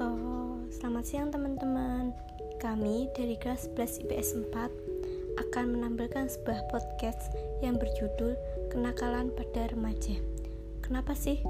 Oh, selamat siang teman-teman. Kami dari kelas 11 IPS 4 akan menampilkan sebuah podcast yang berjudul Kenakalan pada Remaja. Kenapa sih